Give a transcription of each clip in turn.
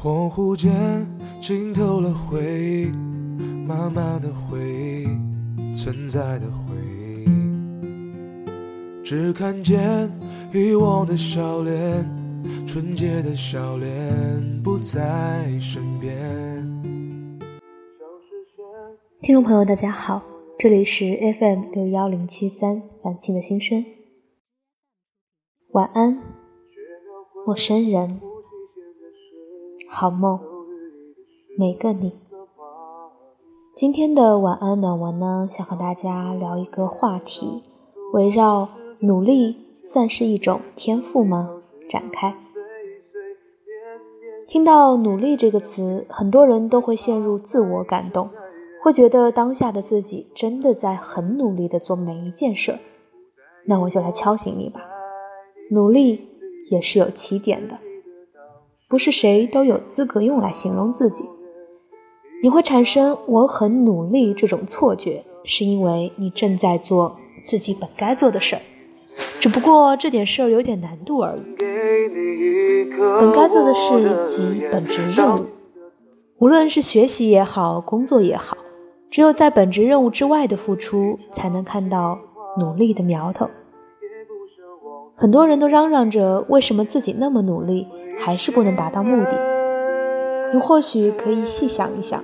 恍惚间浸透了回忆，慢慢的回忆，存在的回忆。只看见遗忘的笑脸，纯洁的笑脸不在身边。听众朋友，大家好，这里是 FM 六幺零七三晚清的心声，晚安，陌生人。好梦，每个你。今天的晚安暖文呢，想和大家聊一个话题，围绕努力算是一种天赋吗？展开。听到努力这个词，很多人都会陷入自我感动，会觉得当下的自己真的在很努力的做每一件事。那我就来敲醒你吧，努力也是有起点的。不是谁都有资格用来形容自己。你会产生“我很努力”这种错觉，是因为你正在做自己本该做的事儿，只不过这点事儿有点难度而已。本该做的事即本职任务，无论是学习也好，工作也好，只有在本职任务之外的付出，才能看到努力的苗头。很多人都嚷嚷着为什么自己那么努力。还是不能达到目的，你或许可以细想一想，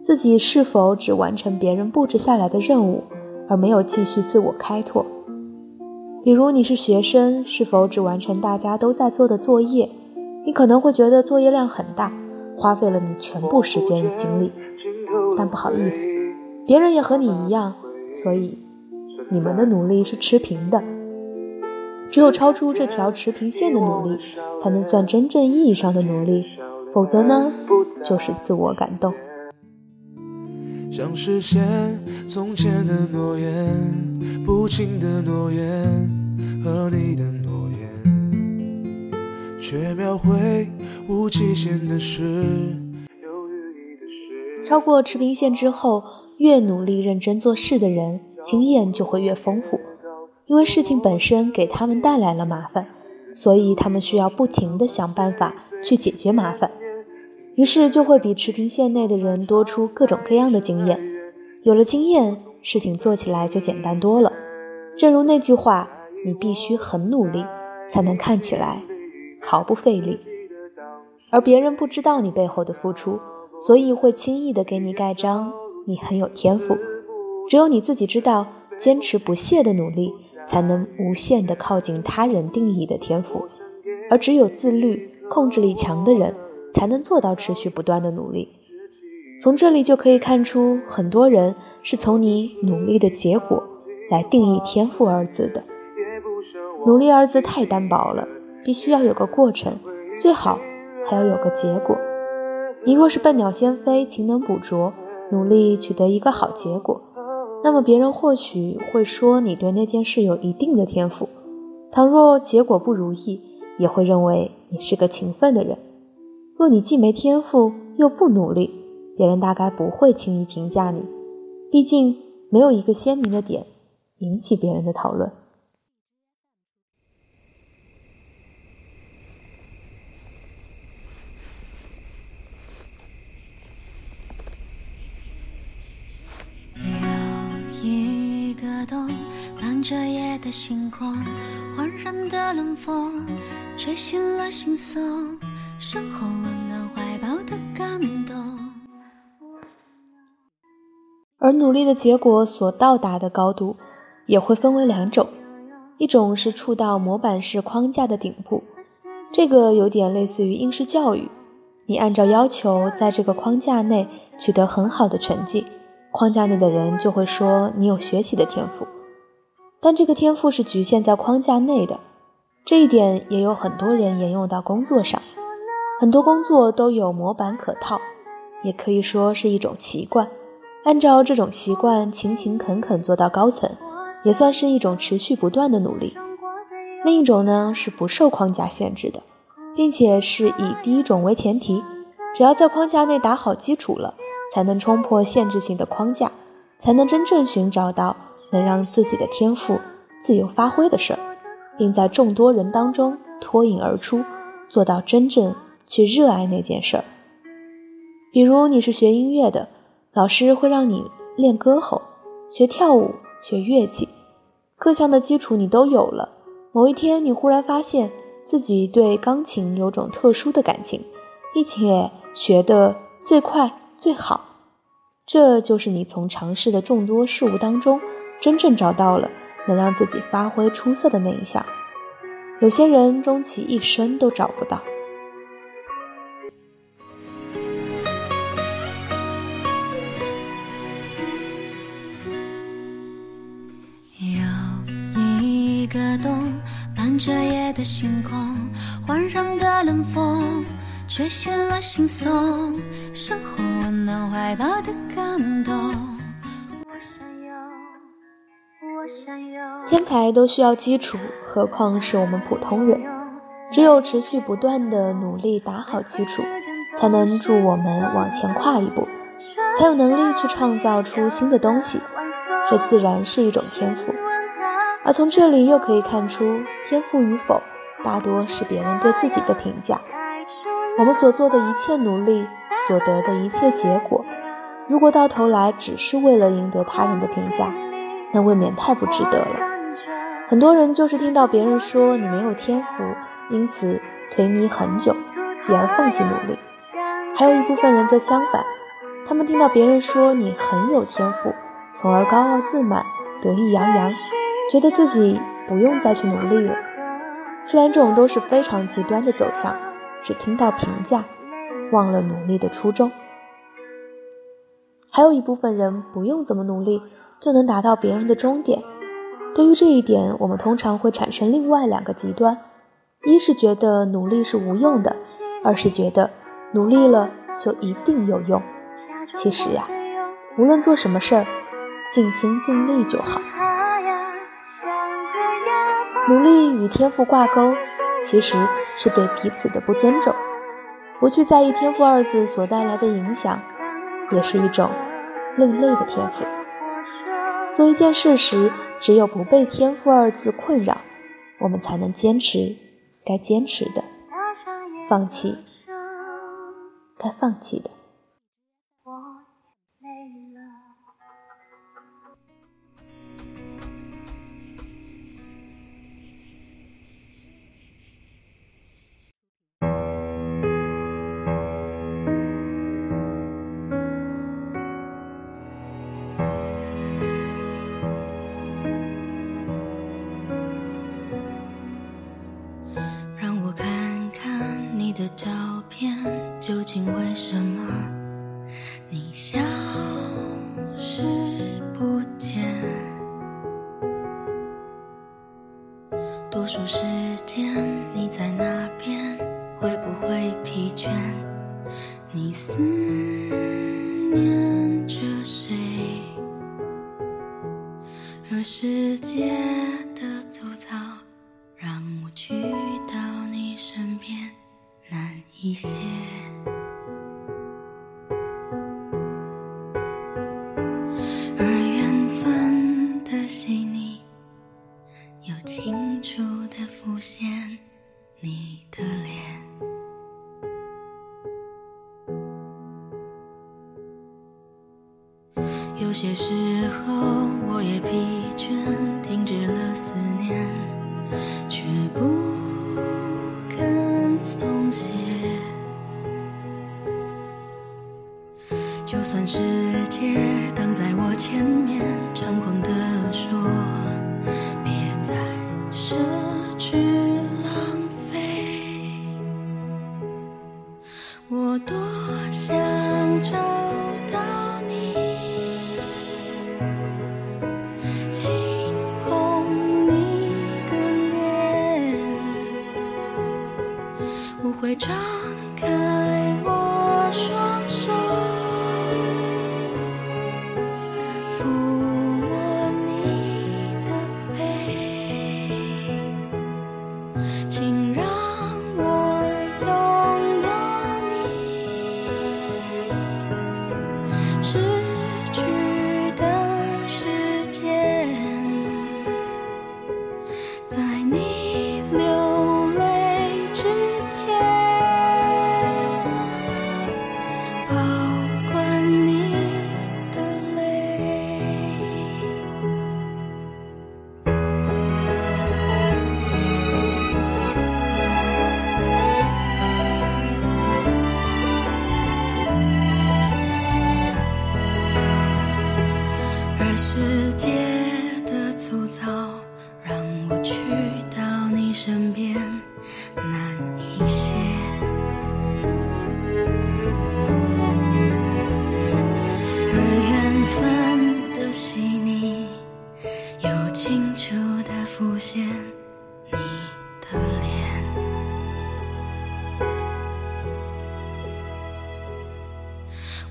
自己是否只完成别人布置下来的任务，而没有继续自我开拓。比如你是学生，是否只完成大家都在做的作业？你可能会觉得作业量很大，花费了你全部时间与精力。但不好意思，别人也和你一样，所以你们的努力是持平的。只有超出这条持平线的努力，才能算真正意义上的努力，否则呢，就是自我感动。想实现从前的诺言，不轻的诺言和你的诺言，却描绘无期限的事。超过持平线之后，越努力认真做事的人，经验就会越丰富。因为事情本身给他们带来了麻烦，所以他们需要不停地想办法去解决麻烦，于是就会比持平线内的人多出各种各样的经验。有了经验，事情做起来就简单多了。正如那句话：“你必须很努力，才能看起来毫不费力。”而别人不知道你背后的付出，所以会轻易地给你盖章：“你很有天赋。”只有你自己知道，坚持不懈的努力。才能无限地靠近他人定义的天赋，而只有自律、控制力强的人，才能做到持续不断的努力。从这里就可以看出，很多人是从你努力的结果来定义“天赋”二字的。努力二字太单薄了，必须要有个过程，最好还要有个结果。你若是笨鸟先飞，勤能补拙，努力取得一个好结果。那么别人或许会说你对那件事有一定的天赋，倘若结果不如意，也会认为你是个勤奋的人。若你既没天赋又不努力，别人大概不会轻易评价你，毕竟没有一个鲜明的点引起别人的讨论。着夜的星空，环然的冷风，吹醒了心松，身后温暖怀抱的感动。而努力的结果所到达的高度，也会分为两种，一种是触到模板式框架的顶部，这个有点类似于应试教育，你按照要求在这个框架内取得很好的成绩，框架内的人就会说你有学习的天赋。但这个天赋是局限在框架内的，这一点也有很多人沿用到工作上。很多工作都有模板可套，也可以说是一种习惯。按照这种习惯勤勤恳恳做到高层，也算是一种持续不断的努力。另一种呢是不受框架限制的，并且是以第一种为前提，只要在框架内打好基础了，才能冲破限制性的框架，才能真正寻找到。能让自己的天赋自由发挥的事儿，并在众多人当中脱颖而出，做到真正去热爱那件事儿。比如你是学音乐的，老师会让你练歌喉；学跳舞、学乐器，各项的基础你都有了。某一天，你忽然发现自己对钢琴有种特殊的感情，并且学得最快最好。这就是你从尝试的众多事物当中，真正找到了能让自己发挥出色的那一项。有些人终其一生都找不到。有一个洞，伴着夜的星空，环绕的冷风。却显了心松，生活温暖怀抱的感动。我想要，我想要天才都需要基础，何况是我们普通人？只有持续不断的努力打好基础，才能助我们往前跨一步，才有能力去创造出新的东西。这自然是一种天赋，而从这里又可以看出，天赋与否，大多是别人对自己的评价。我们所做的一切努力，所得的一切结果，如果到头来只是为了赢得他人的评价，那未免太不值得了。很多人就是听到别人说你没有天赋，因此颓靡很久，继而放弃努力；还有一部分人则相反，他们听到别人说你很有天赋，从而高傲自满，得意洋洋，觉得自己不用再去努力了。这两种都是非常极端的走向。只听到评价，忘了努力的初衷。还有一部分人不用怎么努力就能达到别人的终点。对于这一点，我们通常会产生另外两个极端：一是觉得努力是无用的，二是觉得努力了就一定有用。其实呀，无论做什么事儿，尽心尽力就好。努力与天赋挂钩。其实是对彼此的不尊重，不去在意“天赋”二字所带来的影响，也是一种另类的天赋。做一件事时，只有不被“天赋”二字困扰，我们才能坚持该坚持的，放弃该放弃的。数时间你在那边，会不会疲倦？你思念着谁？若世界的粗糙，让我去到你身边难。一些，时候，我也疲倦，停止了思念，却不肯松懈。就算世界挡在我前面，张狂地说，别再奢侈浪费。我多想找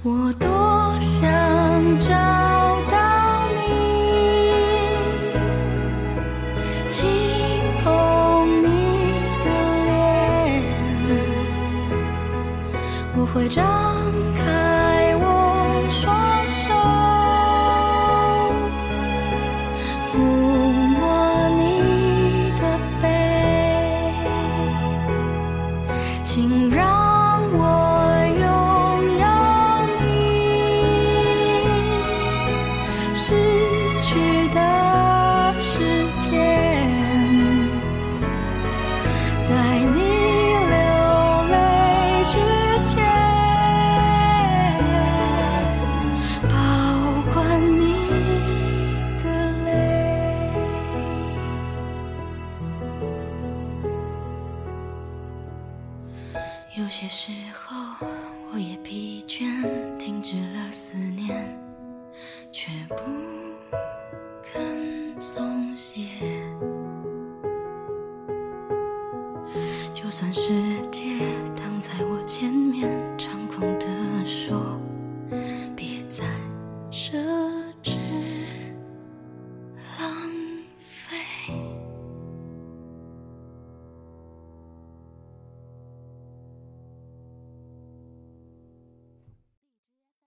我多想找到你轻捧你的脸我会找就算世界挡在我前面猖狂地说别再奢